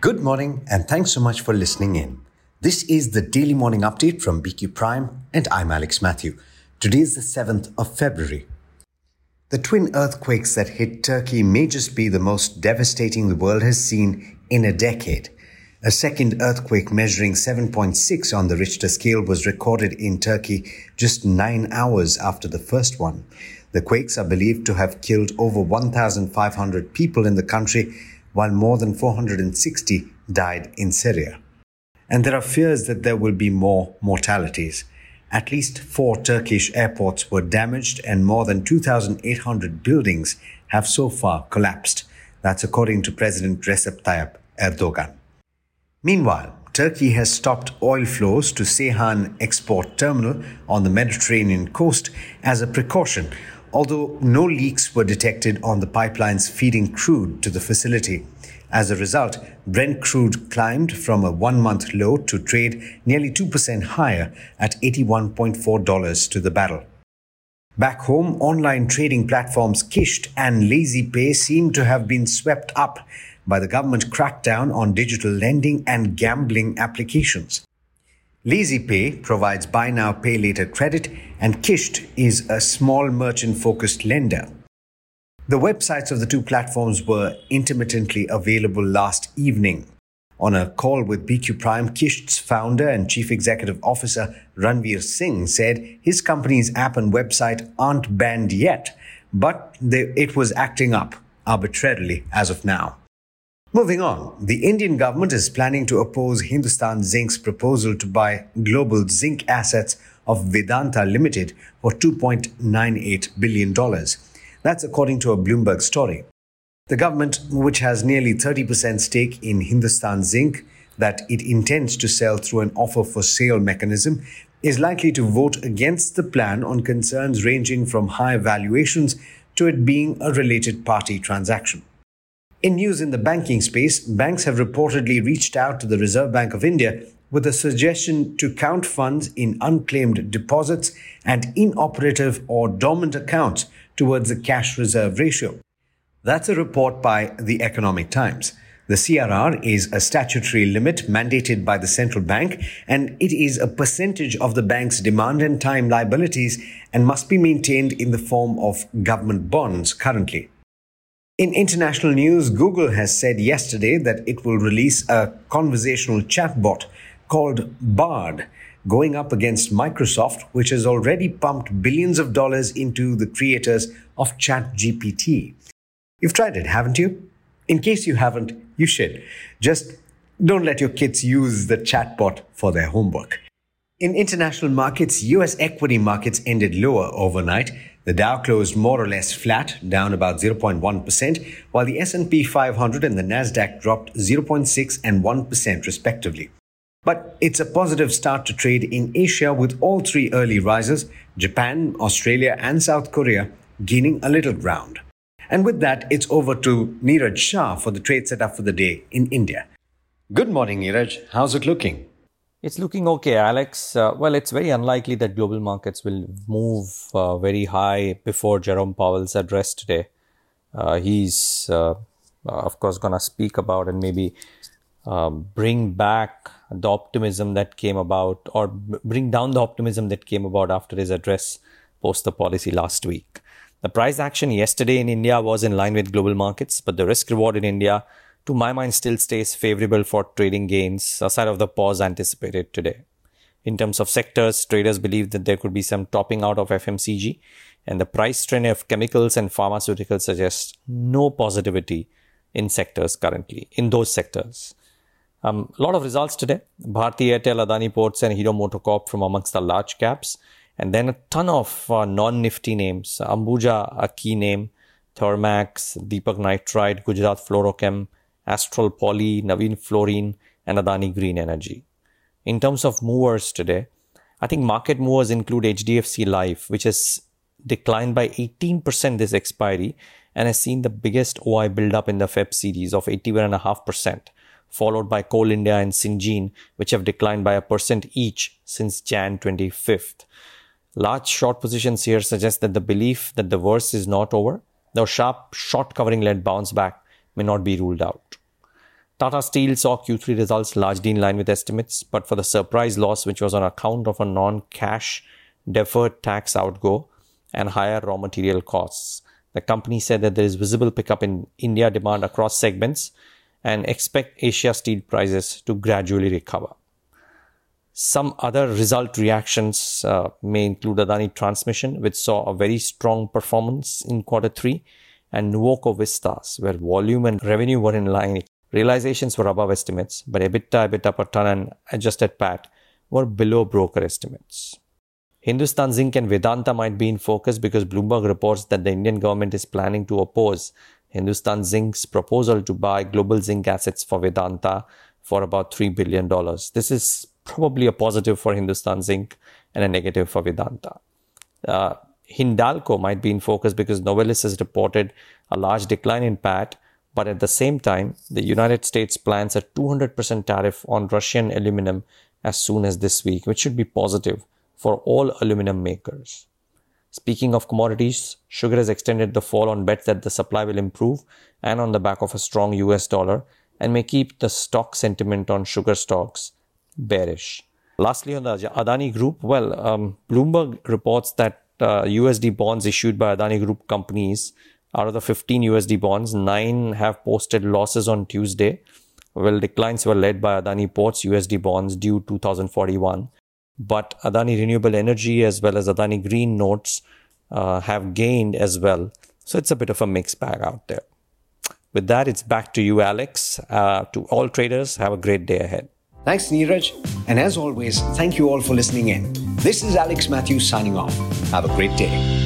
Good morning, and thanks so much for listening in. This is the daily morning update from BQ Prime, and I'm Alex Mathew. Today is the 7th of February. The twin earthquakes that hit Turkey may just be the most devastating the world has seen in a decade. A second earthquake measuring 7.6 on the Richter scale was recorded in Turkey just nine hours after the first one. The quakes are believed to have killed over 1,500 people in the country while more than 460 died in Syria. And there are fears that there will be more mortalities. At least four Turkish airports were damaged and more than 2,800 buildings have so far collapsed. That's according to President Recep Tayyip Erdogan. Meanwhile, Turkey has stopped oil flows to Ceyhan export terminal on the Mediterranean coast as a precaution although no leaks were detected on the pipelines feeding crude to the facility. As a result, Brent crude climbed from a one month low to trade nearly 2% higher at $81.4 to the barrel. Back home, online trading platforms Kissht and LazyPay seem to have been swept up by the government crackdown on digital lending and gambling applications. LazyPay provides buy now, pay later credit, and Kissht is a small merchant focused lender. The websites of the two platforms were intermittently available last evening. On a call with BQ Prime, Kissht's founder and chief executive officer Ranveer Singh said his company's app and website aren't banned yet, but they, it was acting up arbitrarily as of now. Moving on, the Indian government is planning to oppose Hindustan Zinc's proposal to buy global zinc assets of Vedanta Limited for $2.98 billion. That's according to a Bloomberg story. The government, which has nearly 30% stake in Hindustan Zinc that it intends to sell through an offer for sale mechanism, is likely to vote against the plan on concerns ranging from high valuations to it being a related party transaction. In news in the banking space, banks have reportedly reached out to the Reserve Bank of India with a suggestion to count funds in unclaimed deposits and inoperative or dormant accounts towards the cash reserve ratio. That's a report by the Economic Times. The CRR is a statutory limit mandated by the central bank, and it is a percentage of the bank's demand and time liabilities and must be maintained in the form of government bonds currently. In international news, Google has said yesterday that it will release a conversational chatbot called Bard, going up against Microsoft, which has already pumped billions of dollars into the creators of ChatGPT. You've tried it, haven't you? In case you haven't, you should. Just don't let your kids use the chatbot for their homework. In international markets, US equity markets ended lower overnight the Dow closed more or less flat, down about 0.1%, while the S&P 500 and the Nasdaq dropped 0.6 and 1% respectively. But it's a positive start to trade in Asia with all three early risers, Japan, Australia and South Korea, gaining a little ground. And with that, it's over to Niraj Shah for the trade setup for the day in India. Good morning, Niraj. How's it looking? It's looking okay, Alex. Uh, well, it's very unlikely that global markets will move uh, very high before Jerome Powell's address today. Uh, he's, uh, of course, going to speak about and maybe um, bring back the optimism that came about or bring down the optimism that came about after his address post the policy last week. The price action yesterday in India was in line with global markets, but the risk reward in India to my mind, still stays favorable for trading gains aside of the pause anticipated today. In terms of sectors, traders believe that there could be some topping out of FMCG, and the price trend of chemicals and pharmaceuticals suggests no positivity in sectors currently, in those sectors. Um, a lot of results today. Bharti Airtel, Adani Ports, and Hero MotoCorp from amongst the large caps. And then a ton of uh, non nifty names. Ambuja, a key name. Thermax, Deepak Nitrite, Gujarat Fluorochem, Astral Poly, Navin Fluorine, and Adani Green Energy. In terms of movers today, I think market movers include HDFC Life, which has declined by 18% this expiry and has seen the biggest OI build-up in the Feb series of 81.5%, followed by Coal India and Syngene, which have declined by a percent each since Jan 25th. Large short positions here suggest that the belief that the worst is not over, though sharp short covering led bounce back may not be ruled out. Tata Steel saw Q3 results largely in line with estimates, but for the surprise loss, which was on account of a non cash deferred tax outgo and higher raw material costs. The company said that there is visible pickup in India demand across segments and expect Asia steel prices to gradually recover. Some other result reactions uh, may include Adani Transmission, which saw a very strong performance in quarter three, and Nuvoco Vistas, where volume and revenue were in line. Realizations were above estimates, but EBITDA, EBITDA per ton, and adjusted PAT were below broker estimates. Hindustan Zinc and Vedanta might be in focus because Bloomberg reports that the Indian government is planning to oppose Hindustan Zinc's proposal to buy global zinc assets for Vedanta for about $3 billion. This is probably a positive for Hindustan Zinc and a negative for Vedanta. Uh, Hindalco might be in focus because Novelis has reported a large decline in PAT, but at the same time, the United States plans a 200% tariff on Russian aluminum as soon as this week, which should be positive for all aluminum makers. Speaking of commodities, sugar has extended the fall on bets that the supply will improve and on the back of a strong US dollar and may keep the stock sentiment on sugar stocks bearish. Lastly, on the Adani Group, well, um, Bloomberg reports that uh, USD bonds issued by Adani Group companies, out of the 15 USD bonds, nine have posted losses on Tuesday. Well, declines were led by Adani Ports USD bonds due 2041. But Adani Renewable Energy as well as Adani Green notes uh, have gained as well. So it's a bit of a mixed bag out there. With that, it's back to you, Alex. Uh, to all traders, have a great day ahead. Thanks, Niraj. And as always, thank you all for listening in. This is Alex Mathews signing off. Have a great day.